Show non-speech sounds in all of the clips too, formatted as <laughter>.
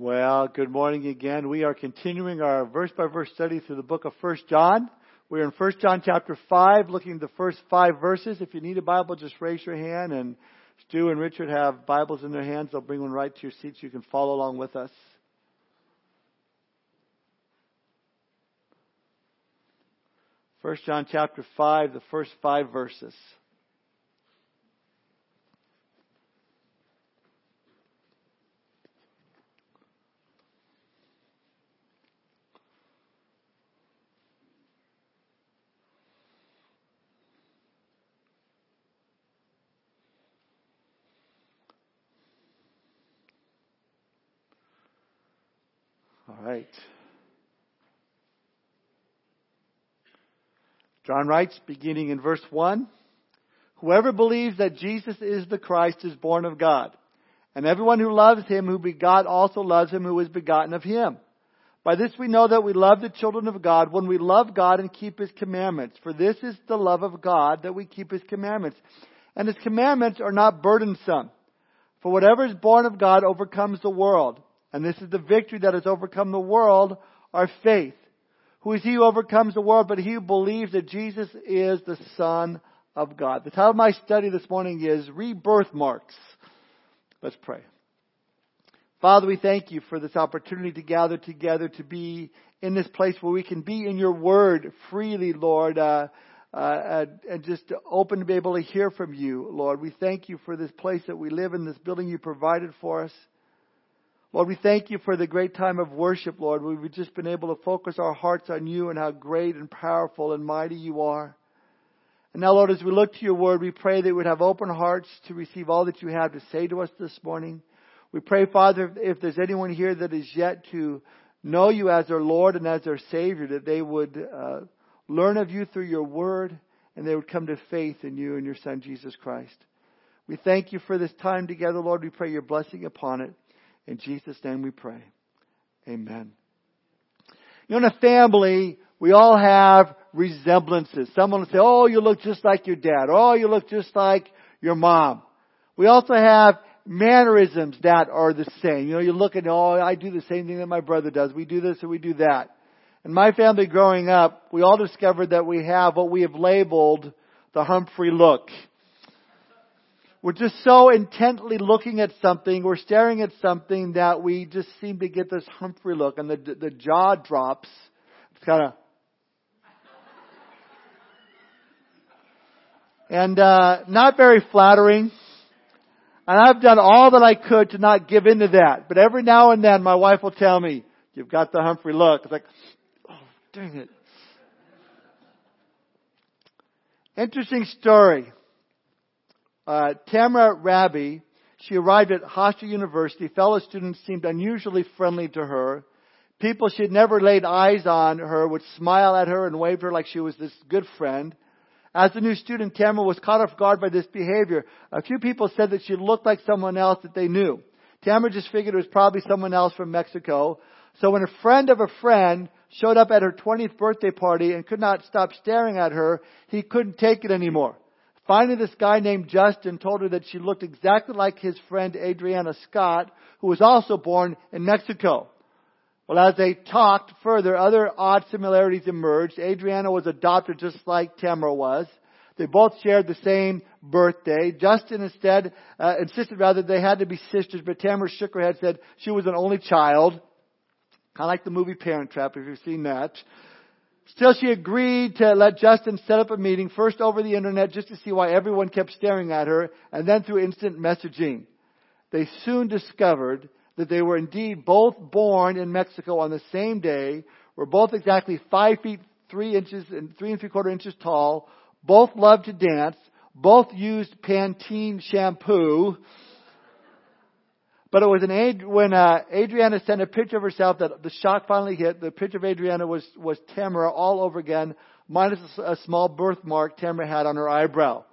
Well, good morning again. We are continuing our verse by verse study through the book of First John. We're in First John chapter 5, looking at the first five verses. If you need a Bible, just raise your hand and Stu and Richard have Bibles in their hands. They'll bring one right to your seats. You can follow along with us. First John chapter 5, the first five verses. All right. John writes, beginning in verse 1 Whoever believes that Jesus is the Christ is born of God. And everyone who loves him who begot also loves him who was begotten of him. By this we know that we love the children of God when we love God and keep his commandments. For this is the love of God that we keep his commandments. And his commandments are not burdensome. For whatever is born of God overcomes the world. And this is the victory that has overcome the world, our faith. Who is he who overcomes the world but he who believes that Jesus is the Son of God? The title of my study this morning is Rebirth Marks. Let's pray. Father, we thank you for this opportunity to gather together to be in this place where we can be in your word freely, Lord, uh, uh, and just open to be able to hear from you, Lord. We thank you for this place that we live in, this building you provided for us. Lord, we thank you for the great time of worship, Lord. We've just been able to focus our hearts on you and how great and powerful and mighty you are. And now, Lord, as we look to your word, we pray that we would have open hearts to receive all that you have to say to us this morning. We pray, Father, if there's anyone here that is yet to know you as their Lord and as their Savior, that they would uh, learn of you through your word and they would come to faith in you and your Son, Jesus Christ. We thank you for this time together, Lord. We pray your blessing upon it. In Jesus' name we pray. Amen. You know, in a family, we all have resemblances. Someone will say, oh, you look just like your dad. Oh, you look just like your mom. We also have mannerisms that are the same. You know, you look at, oh, I do the same thing that my brother does. We do this and we do that. In my family growing up, we all discovered that we have what we have labeled the Humphrey look. We're just so intently looking at something, we're staring at something that we just seem to get this Humphrey look and the, the jaw drops. It's kind of, and uh, not very flattering. And I've done all that I could to not give in to that. But every now and then my wife will tell me, you've got the Humphrey look. It's like, oh, dang it. Interesting story uh, Tamara Rabi, she arrived at Hofstra University. Fellow students seemed unusually friendly to her. People she had never laid eyes on her would smile at her and wave her like she was this good friend. As a new student, Tamara was caught off guard by this behavior. A few people said that she looked like someone else that they knew. Tamara just figured it was probably someone else from Mexico. So when a friend of a friend showed up at her 20th birthday party and could not stop staring at her, he couldn't take it anymore. Finally, this guy named Justin told her that she looked exactly like his friend Adriana Scott, who was also born in Mexico. Well, as they talked further, other odd similarities emerged. Adriana was adopted just like Tamara was. They both shared the same birthday. Justin instead uh, insisted rather they had to be sisters, but Tamara shook her head, said she was an only child. Kind of like the movie Parent Trap, if you've seen that. Still, she agreed to let Justin set up a meeting, first over the internet just to see why everyone kept staring at her, and then through instant messaging. They soon discovered that they were indeed both born in Mexico on the same day, were both exactly five feet three inches and three and three quarter inches tall, both loved to dance, both used Pantene shampoo, but it was an when uh, Adriana sent a picture of herself that the shock finally hit. The picture of Adriana was was Tamara all over again, minus a, a small birthmark Tamara had on her eyebrow.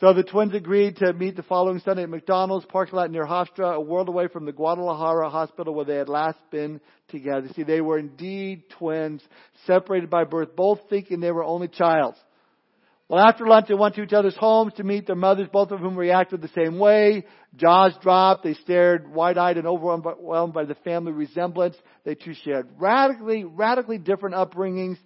So the twins agreed to meet the following Sunday at McDonald's parking lot near Hofstra, a world away from the Guadalajara hospital where they had last been together. See, they were indeed twins, separated by birth, both thinking they were only childs. Well, after lunch, they went to each other's homes to meet their mothers, both of whom reacted the same way. Jaws dropped. They stared wide-eyed and overwhelmed by the family resemblance. They too shared radically, radically different upbringings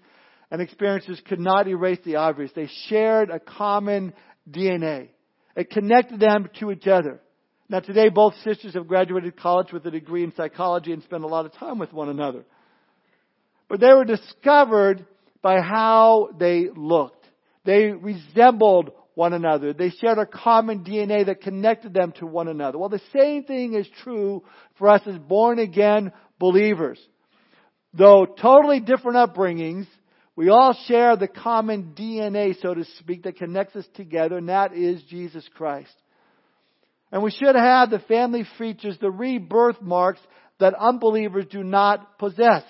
and experiences could not erase the obvious. They shared a common DNA. It connected them to each other. Now today, both sisters have graduated college with a degree in psychology and spend a lot of time with one another. But they were discovered by how they looked. They resembled one another. They shared a common DNA that connected them to one another. Well, the same thing is true for us as born again believers. Though totally different upbringings, we all share the common DNA, so to speak, that connects us together, and that is Jesus Christ. And we should have the family features, the rebirth marks that unbelievers do not possess.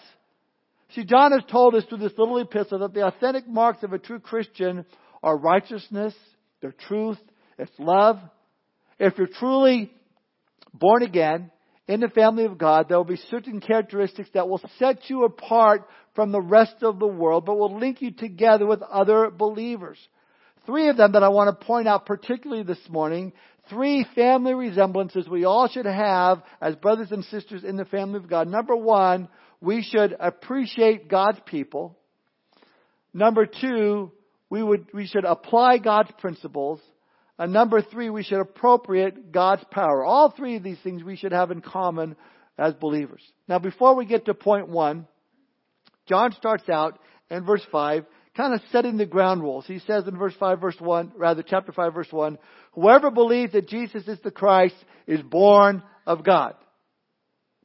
See, John has told us through this little epistle that the authentic marks of a true Christian are righteousness, their truth, it's love. If you're truly born again in the family of God, there will be certain characteristics that will set you apart from the rest of the world, but will link you together with other believers. Three of them that I want to point out particularly this morning. Three family resemblances we all should have as brothers and sisters in the family of God. Number one, we should appreciate God's people. Number two, we would, we should apply God's principles. And number three, we should appropriate God's power. All three of these things we should have in common as believers. Now before we get to point one, John starts out in verse five, kind of setting the ground rules. He says in verse 5, verse 1, rather chapter 5, verse 1, whoever believes that Jesus is the Christ is born of God.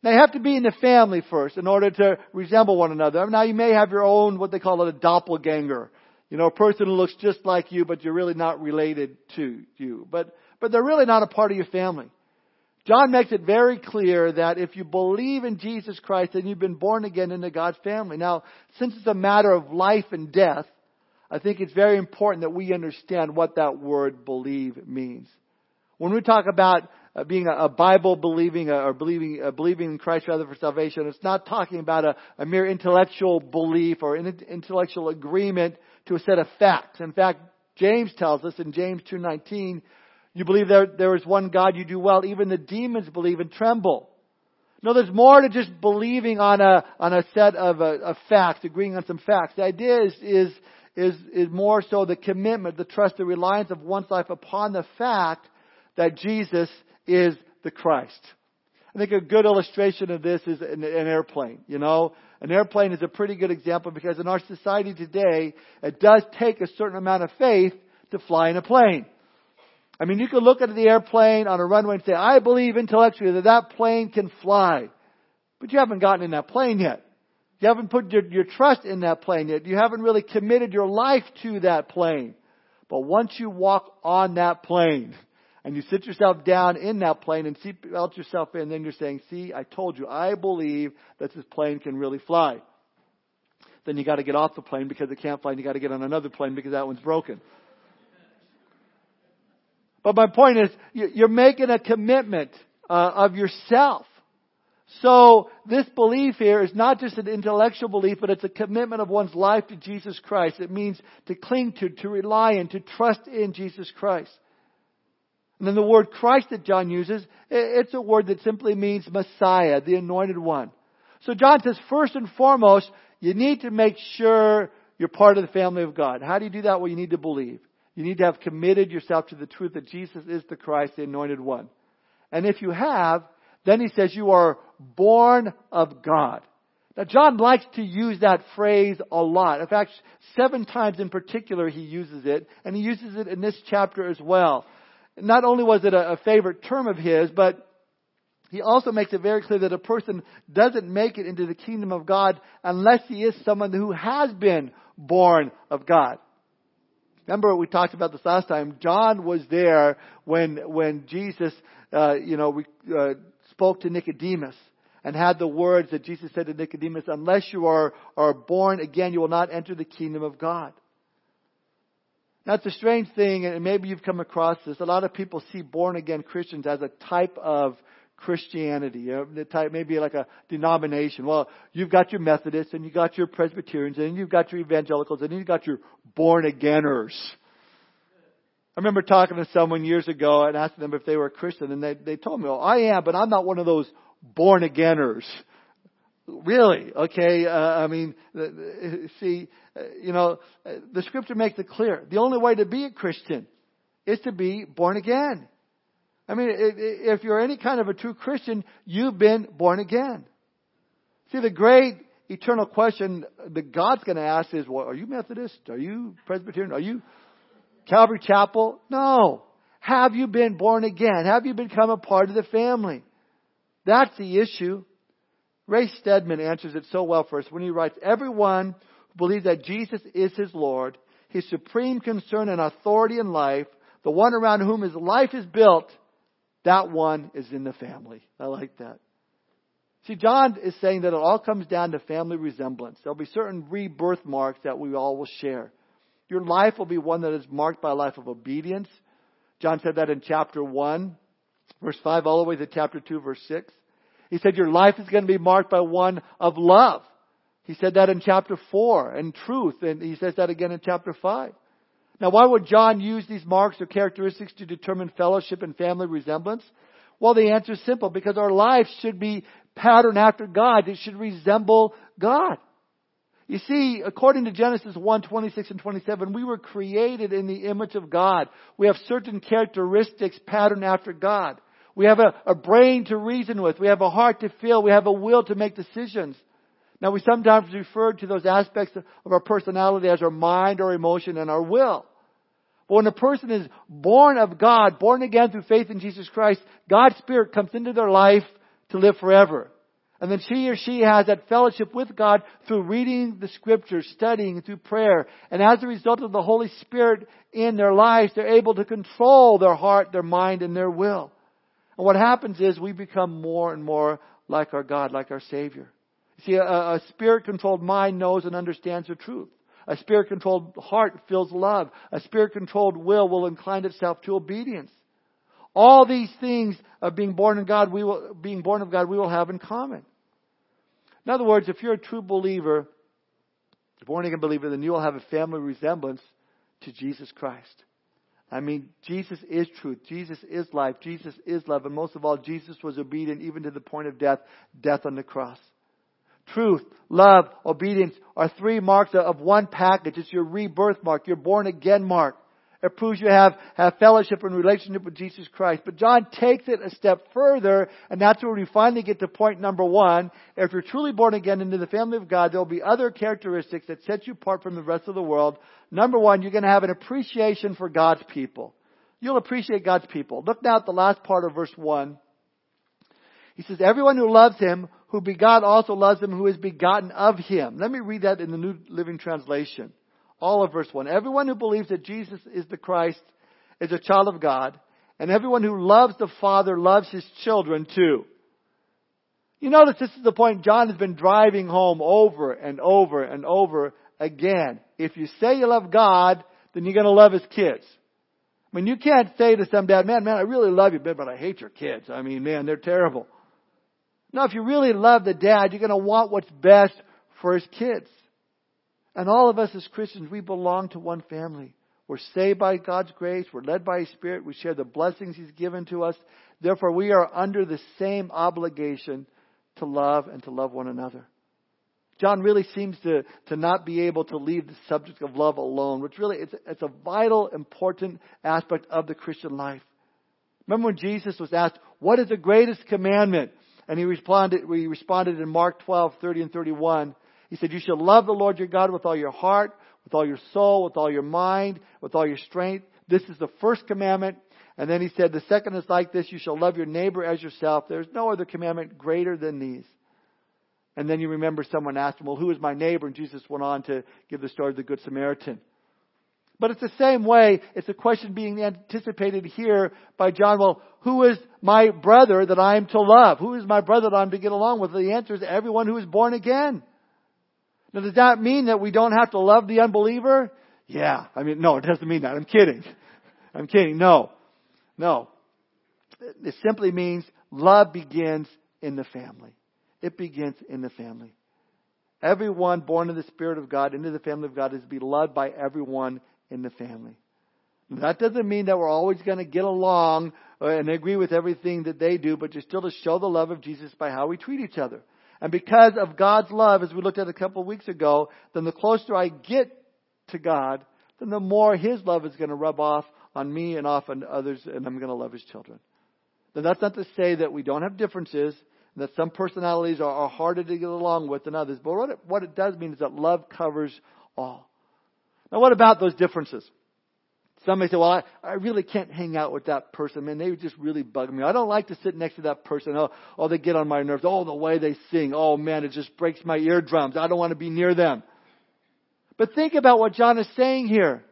You have to be in the family first in order to resemble one another. Now you may have your own, what they call it, a doppelganger. You know, a person who looks just like you, but you're really not related to you. But, but they're really not a part of your family. John makes it very clear that if you believe in Jesus Christ, then you've been born again into God's family. Now, since it's a matter of life and death, I think it's very important that we understand what that word believe means. When we talk about uh, being a, a Bible believing uh, or believing uh, believing in Christ rather for salvation. It's not talking about a, a mere intellectual belief or an intellectual agreement to a set of facts. In fact, James tells us in James 2:19, you believe there there is one God, you do well. Even the demons believe and tremble. No, there's more to just believing on a on a set of, uh, of facts, agreeing on some facts. The idea is is is is more so the commitment, the trust, the reliance of one's life upon the fact that Jesus is the Christ. I think a good illustration of this is an, an, airplane. You know, an airplane is a pretty good example because in our society today, it does take a certain amount of faith to fly in a plane. I mean, you can look at the airplane on a runway and say, I believe intellectually that that plane can fly. But you haven't gotten in that plane yet. You haven't put your, your trust in that plane yet. You haven't really committed your life to that plane. But once you walk on that plane, and you sit yourself down in that plane and seatbelt yourself in, then you're saying, see, I told you, I believe that this plane can really fly. Then you gotta get off the plane because it can't fly and you gotta get on another plane because that one's broken. But my point is, you're making a commitment uh, of yourself. So this belief here is not just an intellectual belief, but it's a commitment of one's life to Jesus Christ. It means to cling to, to rely in, to trust in Jesus Christ. And then the word Christ that John uses, it's a word that simply means Messiah, the anointed one. So John says, first and foremost, you need to make sure you're part of the family of God. How do you do that? Well, you need to believe. You need to have committed yourself to the truth that Jesus is the Christ, the anointed one. And if you have, then he says you are born of God. Now John likes to use that phrase a lot. In fact, seven times in particular he uses it, and he uses it in this chapter as well not only was it a, a favorite term of his, but he also makes it very clear that a person doesn't make it into the kingdom of God unless he is someone who has been born of God. Remember we talked about this last time. John was there when when Jesus, uh, you know, we, uh, spoke to Nicodemus and had the words that Jesus said to Nicodemus: "Unless you are are born again, you will not enter the kingdom of God." Now it's a strange thing, and maybe you've come across this. A lot of people see born again Christians as a type of Christianity, you know, the type maybe like a denomination. Well, you've got your Methodists, and you've got your Presbyterians, and you've got your evangelicals, and you've got your born againers. I remember talking to someone years ago and asking them if they were a Christian, and they, they told me, well, I am, but I'm not one of those born againers. Really? Okay. Uh, I mean, see, uh, you know, the scripture makes it clear. The only way to be a Christian is to be born again. I mean, if you're any kind of a true Christian, you've been born again. See, the great eternal question that God's going to ask is, well, are you Methodist? Are you Presbyterian? Are you Calvary Chapel? No. Have you been born again? Have you become a part of the family? That's the issue. Ray Stedman answers it so well for us when he writes, Everyone who believes that Jesus is his Lord, his supreme concern and authority in life, the one around whom his life is built, that one is in the family. I like that. See, John is saying that it all comes down to family resemblance. There'll be certain rebirth marks that we all will share. Your life will be one that is marked by a life of obedience. John said that in chapter 1, verse 5, all the way to chapter 2, verse 6. He said your life is going to be marked by one of love. He said that in chapter 4, and truth, and he says that again in chapter 5. Now, why would John use these marks or characteristics to determine fellowship and family resemblance? Well, the answer is simple, because our life should be patterned after God. It should resemble God. You see, according to Genesis 1, 26 and 27, we were created in the image of God. We have certain characteristics patterned after God. We have a, a brain to reason with. We have a heart to feel. We have a will to make decisions. Now we sometimes refer to those aspects of our personality as our mind, our emotion, and our will. But when a person is born of God, born again through faith in Jesus Christ, God's Spirit comes into their life to live forever. And then she or she has that fellowship with God through reading the scriptures, studying through prayer. And as a result of the Holy Spirit in their lives, they're able to control their heart, their mind, and their will. And what happens is we become more and more like our God, like our Savior. See, a, a spirit controlled mind knows and understands the truth. A spirit controlled heart feels love. A spirit controlled will will incline itself to obedience. All these things of being born of God, we will, being born of God, we will have in common. In other words, if you're a true believer, born again believer, then you will have a family resemblance to Jesus Christ. I mean, Jesus is truth. Jesus is life. Jesus is love. And most of all, Jesus was obedient even to the point of death, death on the cross. Truth, love, obedience are three marks of one package. It's your rebirth mark, your born again mark. It proves you have, have fellowship and relationship with Jesus Christ. But John takes it a step further, and that's where we finally get to point number one. If you're truly born again into the family of God, there will be other characteristics that set you apart from the rest of the world. Number one, you're going to have an appreciation for God's people. You'll appreciate God's people. Look now at the last part of verse one. He says, everyone who loves him, who begot also loves him who is begotten of him. Let me read that in the New Living Translation all of verse 1. Everyone who believes that Jesus is the Christ is a child of God, and everyone who loves the Father loves his children too. You notice this is the point John has been driving home over and over and over again. If you say you love God, then you're going to love his kids. I mean, you can't say to some dad, man, man, I really love you, but I hate your kids. I mean, man, they're terrible. No, if you really love the dad, you're going to want what's best for his kids. And all of us as Christians, we belong to one family. We're saved by God's grace. We're led by His Spirit. We share the blessings He's given to us. Therefore, we are under the same obligation to love and to love one another. John really seems to, to not be able to leave the subject of love alone, which really it's, it's a vital, important aspect of the Christian life. Remember when Jesus was asked, what is the greatest commandment? And he responded, he responded in Mark 12, 30 and 31. He said, You shall love the Lord your God with all your heart, with all your soul, with all your mind, with all your strength. This is the first commandment. And then he said, The second is like this you shall love your neighbor as yourself. There's no other commandment greater than these. And then you remember someone asked him, Well, who is my neighbor? And Jesus went on to give the story of the Good Samaritan. But it's the same way, it's a question being anticipated here by John. Well, who is my brother that I am to love? Who is my brother that I'm to get along with? The answer is everyone who is born again. Now, does that mean that we don't have to love the unbeliever? Yeah. I mean, no, it doesn't mean that. I'm kidding. <laughs> I'm kidding. No. No. It simply means love begins in the family. It begins in the family. Everyone born in the Spirit of God, into the family of God, is beloved by everyone in the family. That doesn't mean that we're always going to get along uh, and agree with everything that they do, but just still to show the love of Jesus by how we treat each other. And because of God's love, as we looked at a couple of weeks ago, then the closer I get to God, then the more His love is going to rub off on me and off on others, and I'm going to love His children. Now that's not to say that we don't have differences, and that some personalities are, are harder to get along with than others. But what it, what it does mean is that love covers all. Now what about those differences? Some may say, well, I, I really can't hang out with that person. Man, they just really bug me. I don't like to sit next to that person. Oh, oh, they get on my nerves. Oh, the way they sing. Oh man, it just breaks my eardrums. I don't want to be near them. But think about what John is saying here.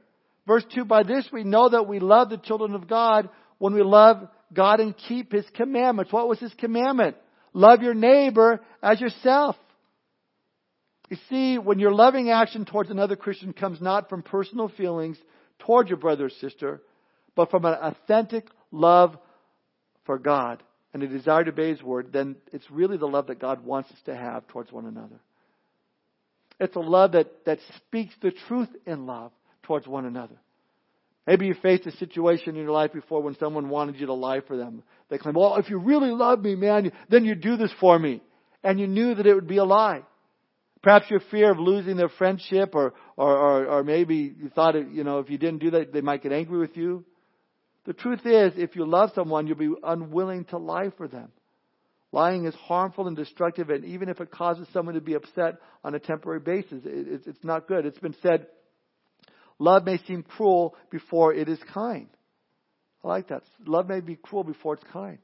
Verse 2, by this we know that we love the children of God when we love God and keep His commandments. What was His commandment? Love your neighbor as yourself. You see, when your loving action towards another Christian comes not from personal feelings, towards your brother or sister, but from an authentic love for God and a desire to obey His word, then it's really the love that God wants us to have towards one another. It's a love that, that speaks the truth in love towards one another. Maybe you faced a situation in your life before when someone wanted you to lie for them. They claim, well, if you really love me, man, then you do this for me. And you knew that it would be a lie. Perhaps your fear of losing their friendship, or, or, or, or maybe you thought, you know, if you didn't do that, they might get angry with you. The truth is, if you love someone, you'll be unwilling to lie for them. Lying is harmful and destructive, and even if it causes someone to be upset on a temporary basis, it, it's not good. It's been said, love may seem cruel before it is kind. I like that. Love may be cruel before it's kind.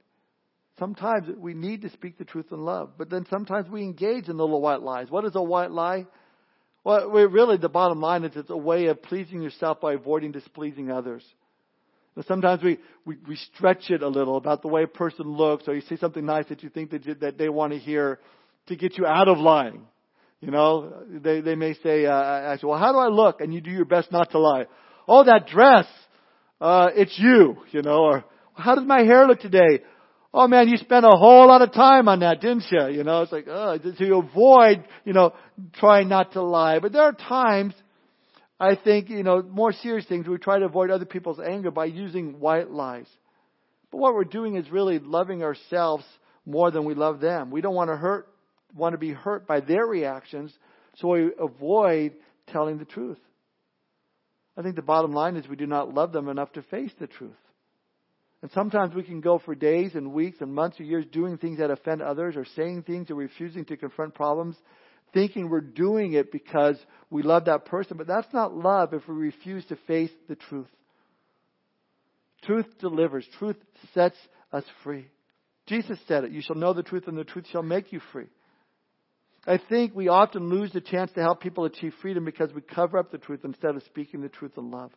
Sometimes we need to speak the truth in love, but then sometimes we engage in little white lies. What is a white lie? Well, really, the bottom line is it's a way of pleasing yourself by avoiding displeasing others. sometimes we, we, we stretch it a little about the way a person looks, or you say something nice that you think that, you, that they want to hear to get you out of lying. You know, they, they may say, uh, ask you, well, how do I look? And you do your best not to lie. Oh, that dress, uh, it's you, you know, or how does my hair look today? Oh man, you spent a whole lot of time on that, didn't you? You know, it's like, oh, to avoid, you know, trying not to lie. But there are times, I think, you know, more serious things, we try to avoid other people's anger by using white lies. But what we're doing is really loving ourselves more than we love them. We don't want to hurt, want to be hurt by their reactions, so we avoid telling the truth. I think the bottom line is we do not love them enough to face the truth. And sometimes we can go for days and weeks and months or years doing things that offend others or saying things or refusing to confront problems, thinking we're doing it because we love that person. But that's not love if we refuse to face the truth. Truth delivers. Truth sets us free. Jesus said it. You shall know the truth and the truth shall make you free. I think we often lose the chance to help people achieve freedom because we cover up the truth instead of speaking the truth in love.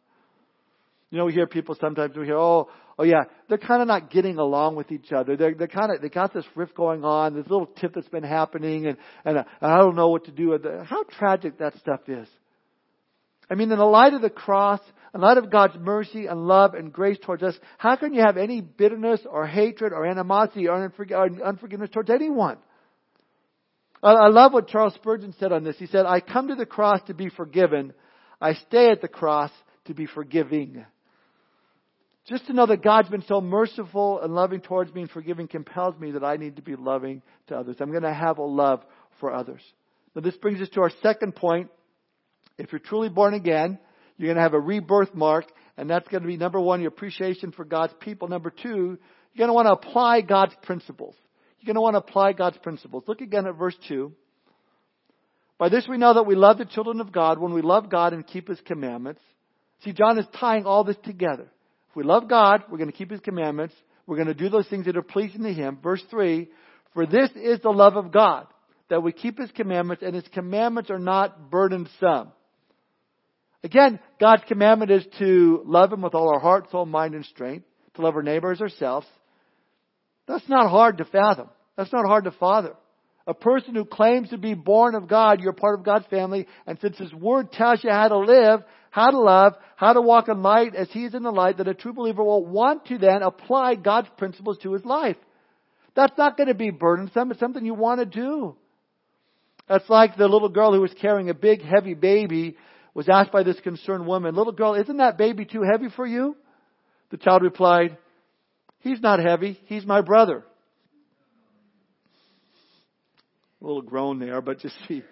You know, we hear people sometimes we hear, oh, oh yeah, they're kind of not getting along with each other. They're they're kind of they got this rift going on. This little tip that's been happening, and and uh, I don't know what to do with it. How tragic that stuff is. I mean, in the light of the cross, in light of God's mercy and love and grace towards us, how can you have any bitterness or hatred or animosity or unforgiveness towards anyone? I love what Charles Spurgeon said on this. He said, I come to the cross to be forgiven. I stay at the cross to be forgiving. Just to know that God's been so merciful and loving towards me and forgiving compels me that I need to be loving to others. I'm going to have a love for others. Now, this brings us to our second point. If you're truly born again, you're going to have a rebirth mark, and that's going to be number one, your appreciation for God's people. Number two, you're going to want to apply God's principles. You're going to want to apply God's principles. Look again at verse 2. By this we know that we love the children of God when we love God and keep His commandments. See, John is tying all this together. If we love God, we're going to keep His commandments. We're going to do those things that are pleasing to Him. Verse 3, for this is the love of God, that we keep His commandments, and His commandments are not burdensome. Again, God's commandment is to love Him with all our heart, soul, mind, and strength, to love our neighbors ourselves. That's not hard to fathom. That's not hard to father. A person who claims to be born of God, you're part of God's family, and since His Word tells you how to live, how to love, how to walk in light as He is in the light, that a true believer will want to then apply God's principles to his life. That's not going to be burdensome. It's something you want to do. That's like the little girl who was carrying a big, heavy baby was asked by this concerned woman, Little girl, isn't that baby too heavy for you? The child replied, He's not heavy, he's my brother. A little groan there, but just see.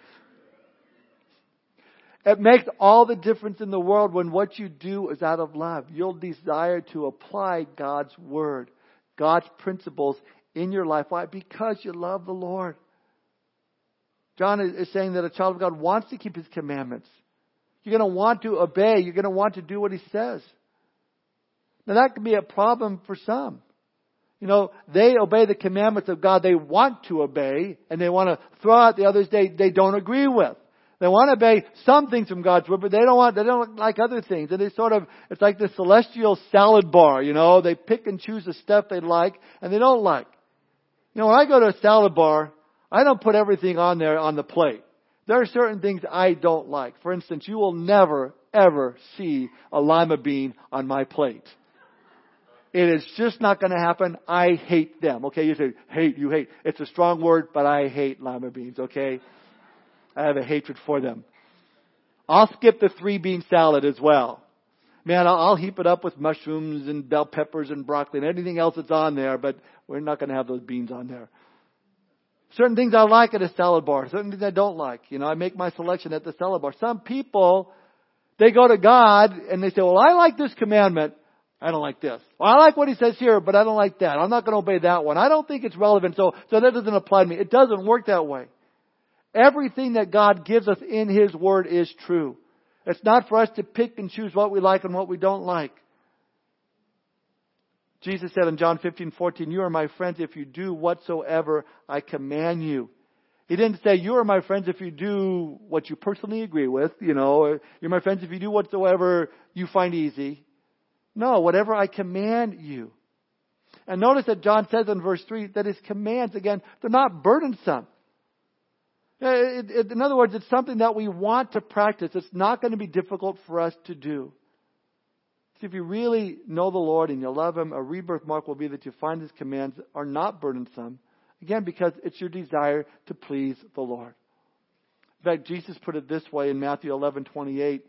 It makes all the difference in the world when what you do is out of love. You'll desire to apply God's Word, God's principles in your life. Why? Because you love the Lord. John is saying that a child of God wants to keep His commandments. You're going to want to obey. You're going to want to do what He says. Now that can be a problem for some. You know, they obey the commandments of God they want to obey, and they want to throw out the others they, they don't agree with. They want to obey some things from God's word, but they don't want, they don't like other things. And they sort of, it's like the celestial salad bar, you know, they pick and choose the stuff they like and they don't like. You know, when I go to a salad bar, I don't put everything on there on the plate. There are certain things I don't like. For instance, you will never, ever see a lima bean on my plate. It is just not going to happen. I hate them. Okay, you say hate, you hate. It's a strong word, but I hate lima beans. Okay, I have a hatred for them. I'll skip the three bean salad as well. Man, I'll, heap it up with mushrooms and bell peppers and broccoli and anything else that's on there, but we're not going to have those beans on there. Certain things I like at a salad bar, certain things I don't like. You know, I make my selection at the salad bar. Some people, they go to God and they say, well, I like this commandment, I don't like this. Well, I like what he says here, but I don't like that. I'm not going to obey that one. I don't think it's relevant, so, so that doesn't apply to me. It doesn't work that way. Everything that God gives us in His Word is true. It's not for us to pick and choose what we like and what we don't like. Jesus said in John 15, 14, You are my friends if you do whatsoever I command you. He didn't say, You are my friends if you do what you personally agree with, you know, you're my friends if you do whatsoever you find easy. No, whatever I command you. And notice that John says in verse 3 that his commands, again, they're not burdensome. Uh, it, it, in other words, it's something that we want to practice. It's not going to be difficult for us to do. See, if you really know the Lord and you love Him, a rebirth mark will be that you find His commands are not burdensome. Again, because it's your desire to please the Lord. In fact, Jesus put it this way in Matthew 11:28.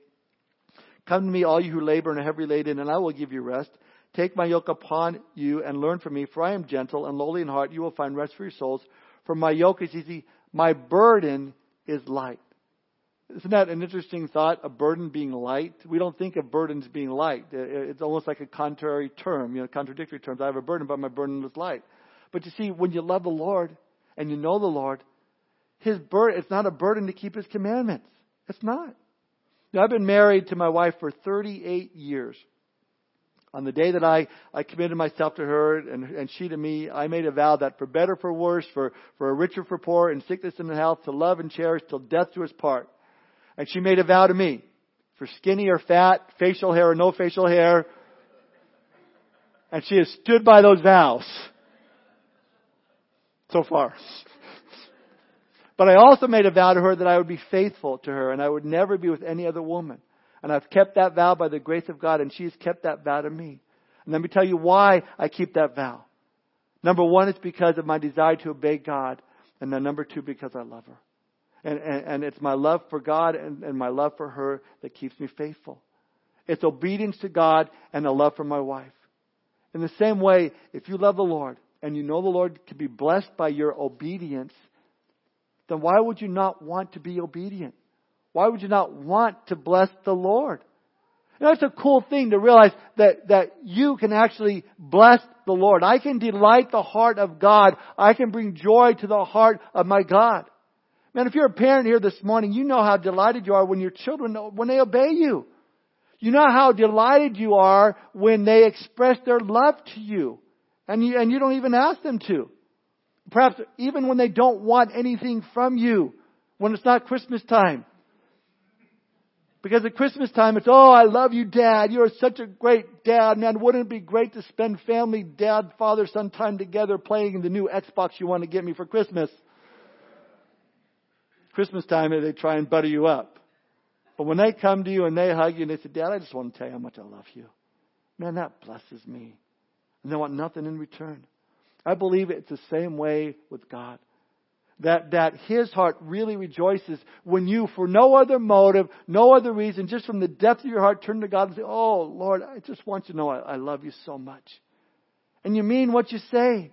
Come to me, all you who labor and are heavy laden, and I will give you rest. Take my yoke upon you and learn from me, for I am gentle and lowly in heart. You will find rest for your souls. For my yoke is easy, my burden is light. Isn't that an interesting thought? A burden being light. We don't think of burdens being light. It's almost like a contrary term, you know, contradictory terms. I have a burden, but my burden is light. But you see, when you love the Lord and you know the Lord, His burden, it's not a burden to keep His commandments. It's not. Now, I've been married to my wife for 38 years. On the day that I, I committed myself to her and, and she to me, I made a vow that for better, for worse, for, for richer, for poor, in sickness and in health, to love and cherish till death do us part. And she made a vow to me, for skinny or fat, facial hair or no facial hair. And she has stood by those vows. So far. But I also made a vow to her that I would be faithful to her and I would never be with any other woman. And I've kept that vow by the grace of God and she has kept that vow to me. And let me tell you why I keep that vow. Number one, it's because of my desire to obey God. And then number two, because I love her. And, and, and it's my love for God and, and my love for her that keeps me faithful. It's obedience to God and a love for my wife. In the same way, if you love the Lord and you know the Lord can be blessed by your obedience, then why would you not want to be obedient? Why would you not want to bless the Lord? You know, it's a cool thing to realize that, that you can actually bless the Lord. I can delight the heart of God. I can bring joy to the heart of my God. Man, if you're a parent here this morning, you know how delighted you are when your children, when they obey you. You know how delighted you are when they express their love to you. And you, and you don't even ask them to. Perhaps even when they don't want anything from you, when it's not Christmas time. Because at Christmas time, it's, oh, I love you, Dad. You're such a great dad. Man, wouldn't it be great to spend family, dad, father, son time together playing the new Xbox you want to get me for Christmas? Christmas time, they try and butter you up. But when they come to you and they hug you and they say, Dad, I just want to tell you how much I love you. Man, that blesses me. And they want nothing in return. I believe it's the same way with God. That, that His heart really rejoices when you, for no other motive, no other reason, just from the depth of your heart, turn to God and say, Oh, Lord, I just want you to know I, I love you so much. And you mean what you say.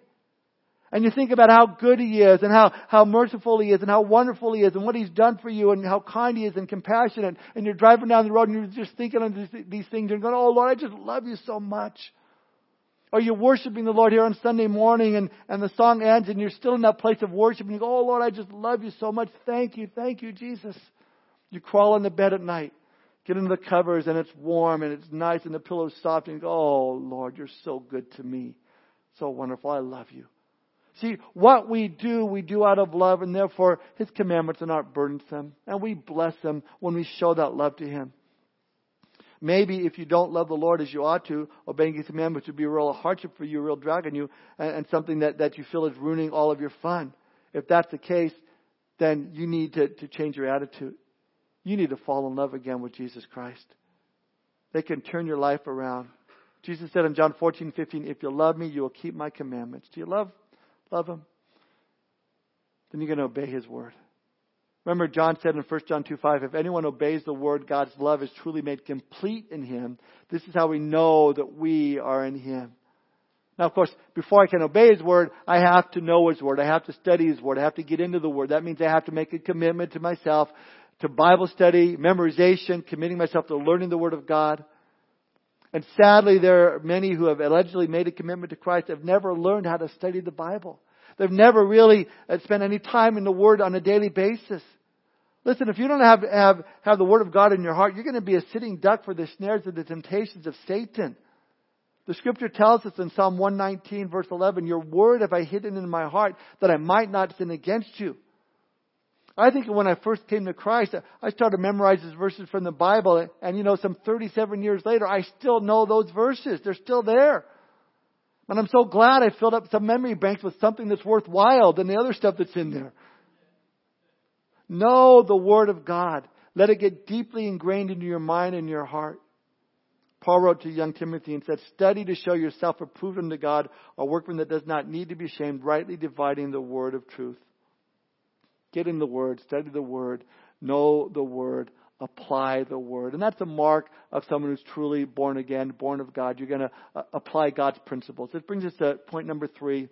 And you think about how good He is and how, how merciful He is and how wonderful He is and what He's done for you and how kind He is and compassionate. And you're driving down the road and you're just thinking of these, these things and going, Oh Lord, I just love you so much. Or you're worshiping the Lord here on Sunday morning and, and the song ends and you're still in that place of worship and you go, Oh Lord, I just love you so much. Thank you. Thank you, Jesus. You crawl into bed at night, get into the covers and it's warm and it's nice and the pillow's soft and you go, Oh Lord, you're so good to me. So wonderful. I love you. See, what we do, we do out of love, and therefore His commandments are not burdensome. And we bless Him when we show that love to Him. Maybe if you don't love the Lord as you ought to, obeying His commandments would be a real hardship for you, a real drag on you, and, and something that, that you feel is ruining all of your fun. If that's the case, then you need to, to change your attitude. You need to fall in love again with Jesus Christ. They can turn your life around. Jesus said in John 14, 15, If you love me, you will keep my commandments. Do you love love him, then you're going to obey his word. Remember, John said in 1 John 2 5, if anyone obeys the word, God's love is truly made complete in him. This is how we know that we are in him. Now, of course, before I can obey His Word, I have to know His Word. I have to study His Word. I have to get into the Word. That means I have to make a commitment to myself to Bible study, memorization, committing myself to learning the Word of God. And sadly, there are many who have allegedly made a commitment to Christ have never learned how to study the Bible. They've never really spent any time in the Word on a daily basis. Listen, if you don't have, have, have the Word of God in your heart, you're going to be a sitting duck for the snares and the temptations of Satan. The scripture tells us in Psalm 119 verse 11, Your Word have I hidden in my heart that I might not sin against you. I think when I first came to Christ, I started memorizing verses from the Bible, and you know, some 37 years later, I still know those verses. They're still there. And I'm so glad I filled up some memory banks with something that's worthwhile than the other stuff that's in there. Know the Word of God. Let it get deeply ingrained into your mind and your heart. Paul wrote to young Timothy and said, Study to show yourself approved unto God, a workman that does not need to be ashamed, rightly dividing the word of truth. Get in the Word, study the Word, know the Word, apply the Word. And that's a mark of someone who's truly born again, born of God. You're going to uh, apply God's principles. This brings us to point number three.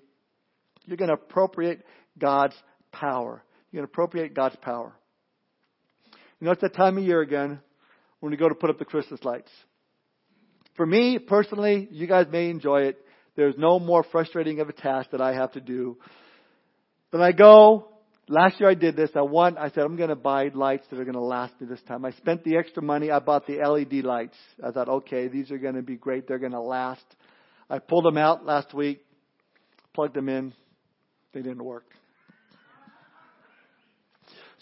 You're going to appropriate God's power. Going to appropriate God's power. You know, it's that time of year again when we go to put up the Christmas lights. For me, personally, you guys may enjoy it. There's no more frustrating of a task that I have to do. Then I go Last year I did this. I want, I said, I'm going to buy lights that are going to last me this time. I spent the extra money. I bought the LED lights. I thought, okay, these are going to be great. They're going to last. I pulled them out last week, plugged them in. They didn't work.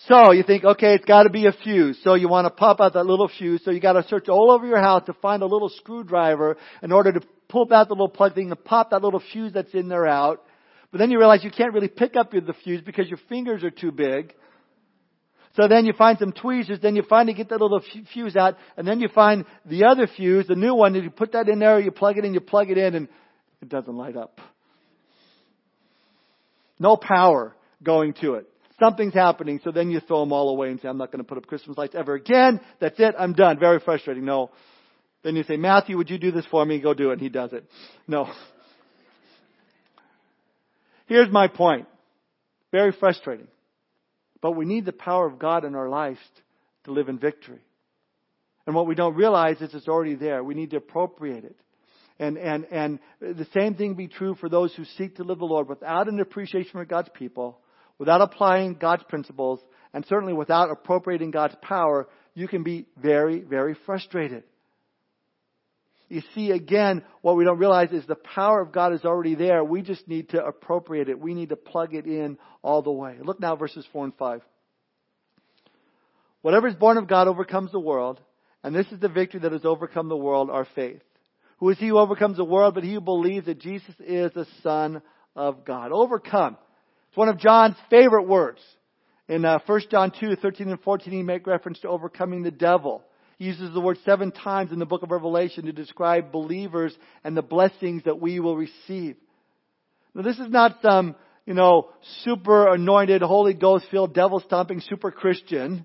So you think, okay, it's got to be a fuse. So you want to pop out that little fuse. So you got to search all over your house to find a little screwdriver in order to pull out the little plug thing and pop that little fuse that's in there out. But then you realize you can't really pick up the fuse because your fingers are too big. So then you find some tweezers, then you finally get that little fuse out, and then you find the other fuse, the new one, and you put that in there, you plug it in, you plug it in, and it doesn't light up. No power going to it. Something's happening, so then you throw them all away and say, I'm not going to put up Christmas lights ever again. That's it, I'm done. Very frustrating. No. Then you say, Matthew, would you do this for me? Go do it. And he does it. No. <laughs> Here's my point. Very frustrating. But we need the power of God in our lives to live in victory. And what we don't realize is it's already there. We need to appropriate it. And, and, and the same thing be true for those who seek to live the Lord without an appreciation for God's people, without applying God's principles, and certainly without appropriating God's power, you can be very, very frustrated. You see, again, what we don't realize is the power of God is already there. We just need to appropriate it. We need to plug it in all the way. Look now, verses 4 and 5. Whatever is born of God overcomes the world, and this is the victory that has overcome the world, our faith. Who is he who overcomes the world, but he who believes that Jesus is the Son of God? Overcome. It's one of John's favorite words. In uh, 1 John 2, 13 and 14, he makes reference to overcoming the devil. He uses the word seven times in the book of Revelation to describe believers and the blessings that we will receive. Now, this is not some you know, super anointed, Holy Ghost filled, devil stomping super Christian.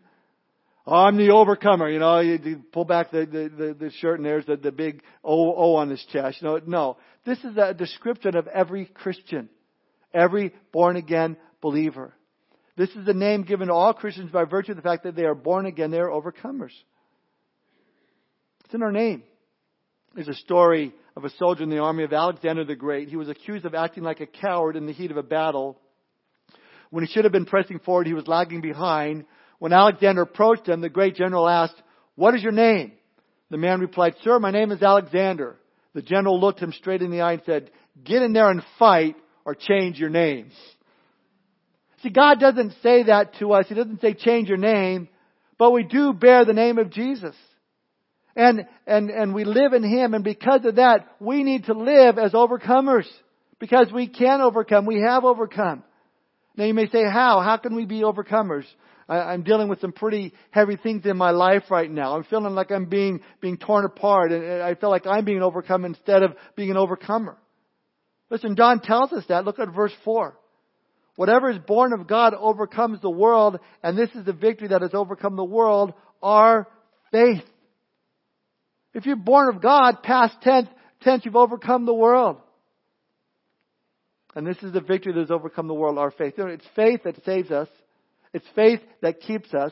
I'm the overcomer. You know, you, you pull back the, the, the, the, shirt and there's the, the big O, o on his chest. You know, no. This is a description of every Christian. Every born again believer. This is the name given to all Christians by virtue of the fact that they are born again. They are overcomers. It's in our name. There's a story of a soldier in the army of Alexander the Great. He was accused of acting like a coward in the heat of a battle. When he should have been pressing forward, he was lagging behind. When Alexander approached him, the great general asked, What is your name? The man replied, Sir, my name is Alexander. The general looked him straight in the eye and said, Get in there and fight or change your name. See, God doesn't say that to us. He doesn't say change your name, but we do bear the name of Jesus. And, and, and we live in Him, and because of that, we need to live as overcomers. Because we can overcome. We have overcome. Now you may say, how? How can we be overcomers? I, am dealing with some pretty heavy things in my life right now. I'm feeling like I'm being, being torn apart, and I feel like I'm being overcome instead of being an overcomer. Listen, John tells us that. Look at verse 4. Whatever is born of God overcomes the world, and this is the victory that has overcome the world, our faith. If you're born of God, past tense, tense, you've overcome the world. And this is the victory that has overcome the world, our faith. It's faith that saves us. It's faith that keeps us.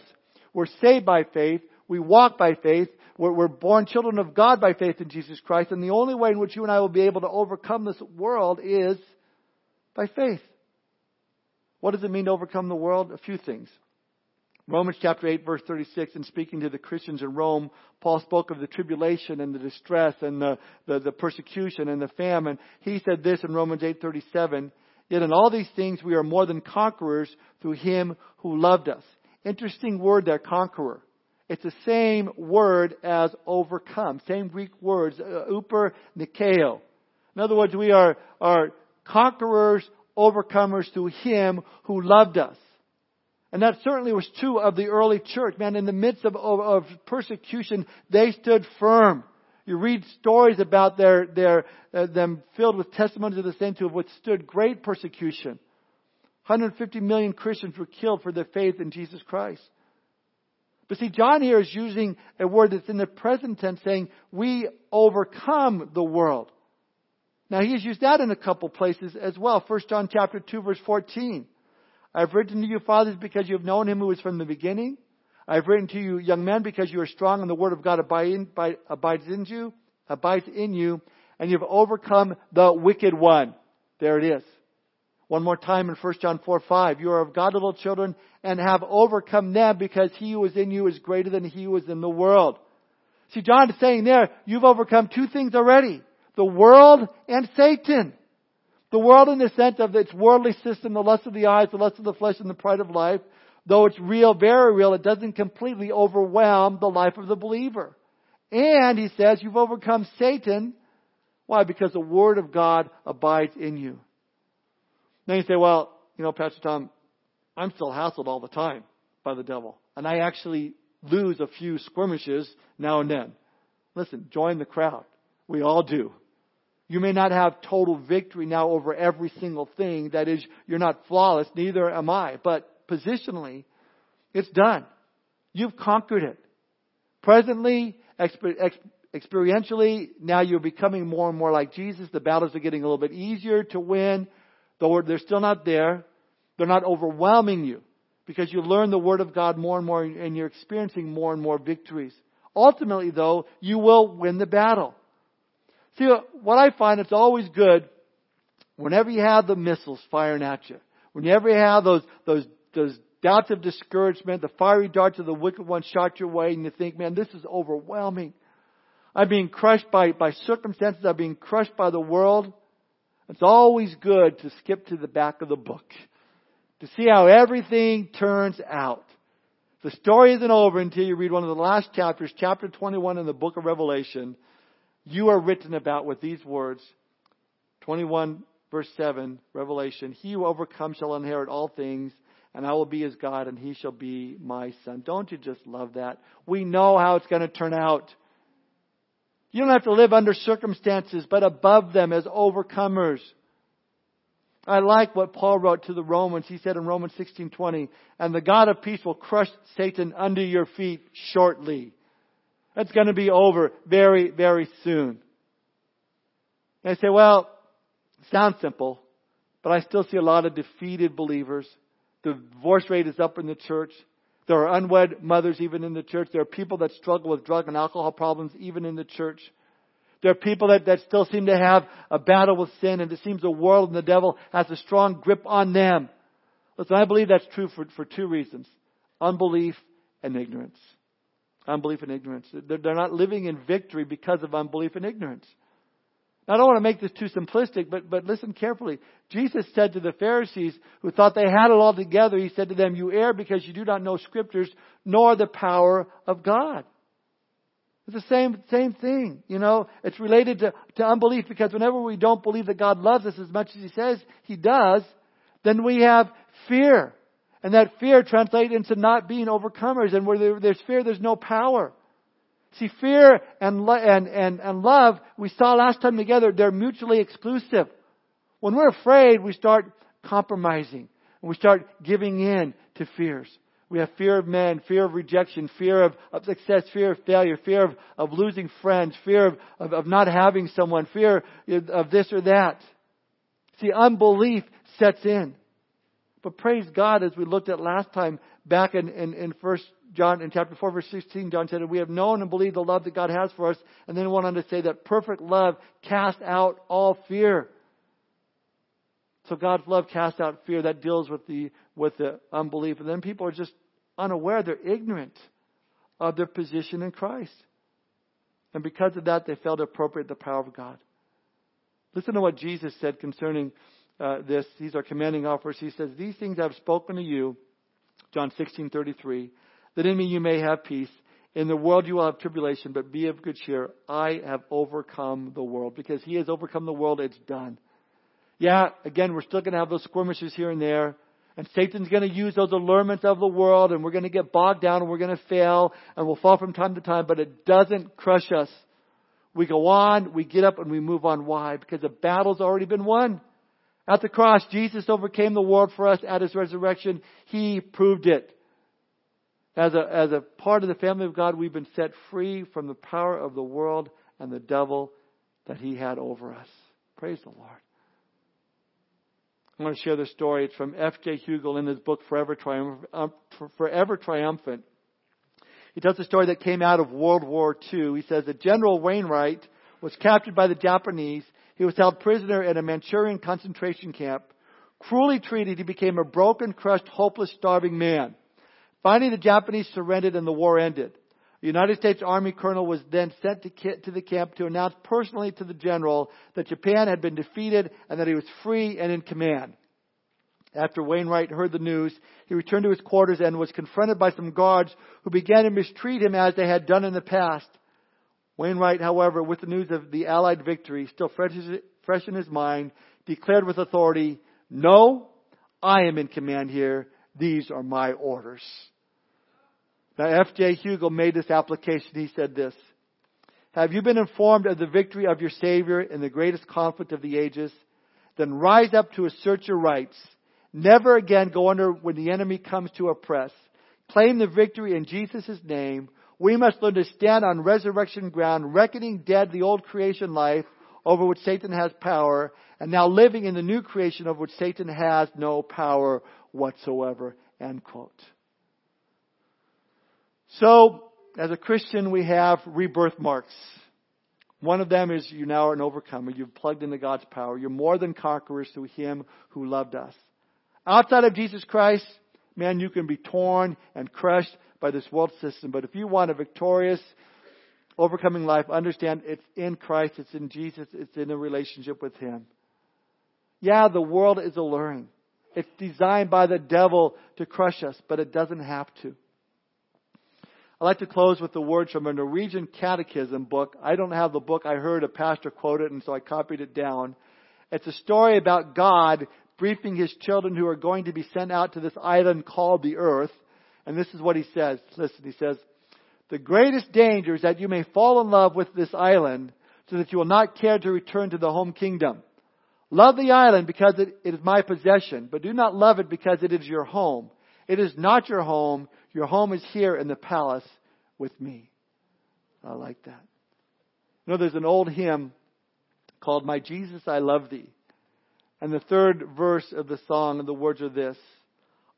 We're saved by faith. We walk by faith. We're, we're born children of God by faith in Jesus Christ. And the only way in which you and I will be able to overcome this world is by faith. What does it mean to overcome the world? A few things. Romans chapter 8 verse 36, in speaking to the Christians in Rome, Paul spoke of the tribulation and the distress and the, the, the persecution and the famine. He said this in Romans 8:37, Yet in all these things we are more than conquerors through him who loved us. Interesting word there, conqueror. It's the same word as overcome. Same Greek words, uh, uper nikeo. In other words, we are, are conquerors, overcomers through him who loved us. And that certainly was true of the early church. Man, in the midst of, of, of persecution, they stood firm. You read stories about their, their, uh, them filled with testimonies of the saints who have withstood great persecution. 150 million Christians were killed for their faith in Jesus Christ. But see, John here is using a word that's in the present tense saying, we overcome the world. Now he has used that in a couple places as well. 1 John chapter 2 verse 14. I've written to you fathers because you have known him who is from the beginning. I've written to you young men because you are strong and the word of God abides in you, abides in you, and you've overcome the wicked one. There it is. One more time in 1 John 4 5. You are of God little children and have overcome them because he who is in you is greater than he who is in the world. See, John is saying there, you've overcome two things already. The world and Satan. The world in the sense of its worldly system, the lust of the eyes, the lust of the flesh, and the pride of life. Though it's real, very real, it doesn't completely overwhelm the life of the believer. And he says, you've overcome Satan. Why? Because the Word of God abides in you. Then you say, well, you know, Pastor Tom, I'm still hassled all the time by the devil. And I actually lose a few skirmishes now and then. Listen, join the crowd. We all do. You may not have total victory now over every single thing. That is, you're not flawless, neither am I. But positionally, it's done. You've conquered it. Presently, experientially, now you're becoming more and more like Jesus. The battles are getting a little bit easier to win. Though they're still not there, they're not overwhelming you because you learn the Word of God more and more and you're experiencing more and more victories. Ultimately, though, you will win the battle. See, what I find it's always good whenever you have the missiles firing at you, whenever you have those, those, those doubts of discouragement, the fiery darts of the wicked one shot your way, and you think, man, this is overwhelming. I'm being crushed by, by circumstances. I'm being crushed by the world. It's always good to skip to the back of the book to see how everything turns out. The story isn't over until you read one of the last chapters, chapter 21 in the book of Revelation. You are written about with these words 21 verse 7, Revelation. He who overcomes shall inherit all things, and I will be his God, and he shall be my son. Don't you just love that? We know how it's going to turn out. You don't have to live under circumstances, but above them as overcomers. I like what Paul wrote to the Romans. He said in Romans 16:20, "And the God of peace will crush Satan under your feet shortly." That's going to be over very, very soon. And I say, well, sounds simple, but I still see a lot of defeated believers. The divorce rate is up in the church. There are unwed mothers even in the church. There are people that struggle with drug and alcohol problems even in the church. There are people that, that still seem to have a battle with sin, and it seems the world and the devil has a strong grip on them. Listen, I believe that's true for, for two reasons unbelief and ignorance. Unbelief and ignorance. They're, they're not living in victory because of unbelief and ignorance. Now, I don't want to make this too simplistic, but, but listen carefully. Jesus said to the Pharisees who thought they had it all together, He said to them, You err because you do not know Scriptures nor the power of God. It's the same, same thing, you know. It's related to, to unbelief because whenever we don't believe that God loves us as much as He says He does, then we have fear. And that fear translates into not being overcomers. And where there's fear, there's no power. See, fear and, and, and, and love, we saw last time together, they're mutually exclusive. When we're afraid, we start compromising. And we start giving in to fears. We have fear of men, fear of rejection, fear of, of success, fear of failure, fear of, of losing friends, fear of, of, of not having someone, fear of this or that. See, unbelief sets in. But praise God, as we looked at last time, back in, in, in 1 John, in chapter 4, verse 16, John said, We have known and believed the love that God has for us. And then went on to say that perfect love casts out all fear. So God's love casts out fear. That deals with the with the unbelief. And then people are just unaware, they're ignorant of their position in Christ. And because of that, they fail to appropriate the power of God. Listen to what Jesus said concerning uh, this. These are commanding offers. He says, These things I have spoken to you, John 16 33, that in me you may have peace. In the world you will have tribulation, but be of good cheer. I have overcome the world. Because he has overcome the world, it's done. Yeah, again, we're still going to have those skirmishes here and there. And Satan's going to use those allurements of the world, and we're going to get bogged down, and we're going to fail, and we'll fall from time to time, but it doesn't crush us. We go on, we get up, and we move on. Why? Because the battle's already been won. At the cross, Jesus overcame the world for us at his resurrection. He proved it. As a, as a part of the family of God, we've been set free from the power of the world and the devil that he had over us. Praise the Lord. I want to share this story. It's from F.J. Huegel in his book Forever, Triumph, uh, Forever Triumphant. He tells a story that came out of World War II. He says that General Wainwright was captured by the Japanese. He was held prisoner in a Manchurian concentration camp. Cruelly treated, he became a broken, crushed, hopeless, starving man. Finally, the Japanese surrendered and the war ended. The United States Army colonel was then sent to, to the camp to announce personally to the general that Japan had been defeated and that he was free and in command. After Wainwright heard the news, he returned to his quarters and was confronted by some guards who began to mistreat him as they had done in the past. Wainwright, however, with the news of the Allied victory still fresh in his mind, declared with authority, No, I am in command here. These are my orders. Now, F.J. Hugo made this application. He said this Have you been informed of the victory of your Savior in the greatest conflict of the ages? Then rise up to assert your rights. Never again go under when the enemy comes to oppress. Claim the victory in Jesus' name. We must learn to stand on resurrection ground, reckoning dead the old creation life over which Satan has power, and now living in the new creation of which Satan has no power whatsoever. End quote. So, as a Christian, we have rebirth marks. One of them is you now are an overcomer. You've plugged into God's power. You're more than conquerors through Him who loved us. Outside of Jesus Christ, man, you can be torn and crushed by this world system. But if you want a victorious, overcoming life, understand it's in Christ, it's in Jesus, it's in a relationship with Him. Yeah, the world is alluring. It's designed by the devil to crush us, but it doesn't have to. I'd like to close with the words from a Norwegian catechism book. I don't have the book. I heard a pastor quote it, and so I copied it down. It's a story about God briefing his children who are going to be sent out to this island called the earth. And this is what he says. Listen, he says, The greatest danger is that you may fall in love with this island so that you will not care to return to the home kingdom. Love the island because it, it is my possession, but do not love it because it is your home. It is not your home. Your home is here in the palace with me. I like that. You know, there's an old hymn called My Jesus, I Love Thee. And the third verse of the song, and the words are this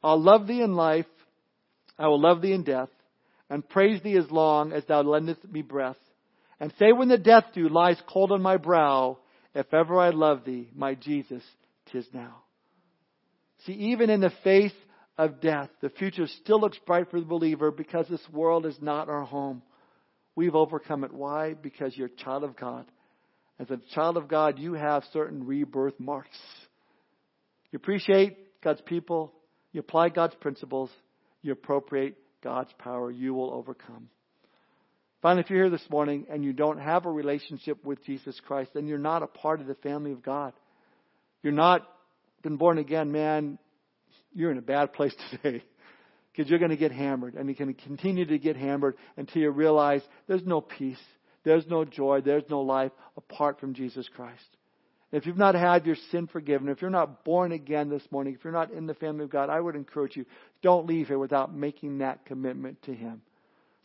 I'll love thee in life, I will love thee in death, and praise thee as long as thou lendest me breath. And say when the death dew lies cold on my brow, if ever I love thee, my Jesus, tis now. See, even in the face of death, the future still looks bright for the believer because this world is not our home. We've overcome it. Why? Because you're a child of God. As a child of God, you have certain rebirth marks. You appreciate God's people, you apply God's principles, you appropriate God's power, you will overcome. Finally, if you're here this morning and you don't have a relationship with Jesus Christ, then you're not a part of the family of God. You're not been born again, man. You're in a bad place <laughs> today because you're going to get hammered and you're going to continue to get hammered until you realize there's no peace, there's no joy, there's no life apart from Jesus Christ. If you've not had your sin forgiven, if you're not born again this morning, if you're not in the family of God, I would encourage you, don't leave here without making that commitment to Him.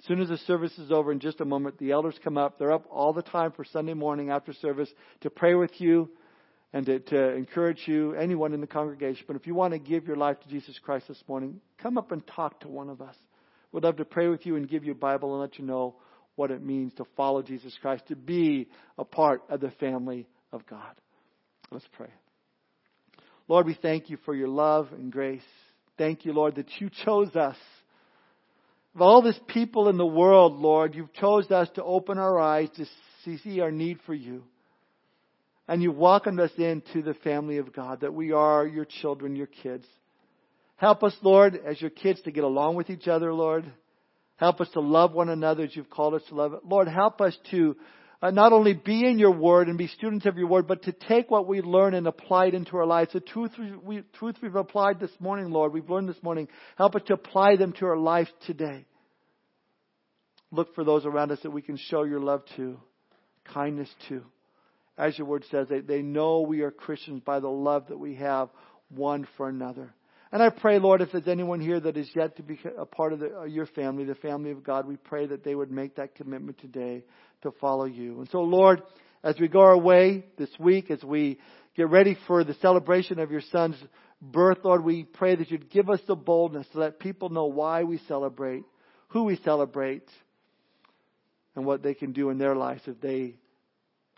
As soon as the service is over, in just a moment, the elders come up. They're up all the time for Sunday morning after service to pray with you and to, to encourage you, anyone in the congregation. But if you want to give your life to Jesus Christ this morning, come up and talk to one of us. We'd love to pray with you and give you a Bible and let you know what it means to follow Jesus Christ, to be a part of the family of God. Let's pray. Lord, we thank you for your love and grace. Thank you, Lord, that you chose us. Of all these people in the world, Lord, you've chose us to open our eyes to see our need for you. And you welcomed us into the family of God, that we are your children, your kids. Help us, Lord, as your kids to get along with each other, Lord. Help us to love one another as you've called us to love. Lord, help us to uh, not only be in your word and be students of your word, but to take what we learn and apply it into our lives. The truth, we, truth we've applied this morning, Lord, we've learned this morning, help us to apply them to our life today. Look for those around us that we can show your love to, kindness to. As your word says, they, they know we are Christians by the love that we have one for another. And I pray, Lord, if there's anyone here that is yet to be a part of the, uh, your family, the family of God, we pray that they would make that commitment today to follow you. And so, Lord, as we go our way this week, as we get ready for the celebration of your son's birth, Lord, we pray that you'd give us the boldness to let people know why we celebrate, who we celebrate, and what they can do in their lives if they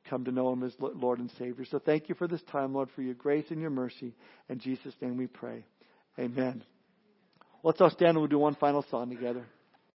come to know him as Lord and Savior. So thank you for this time, Lord, for your grace and your mercy. In Jesus' name we pray. Amen. Let's all stand and we'll do one final song together.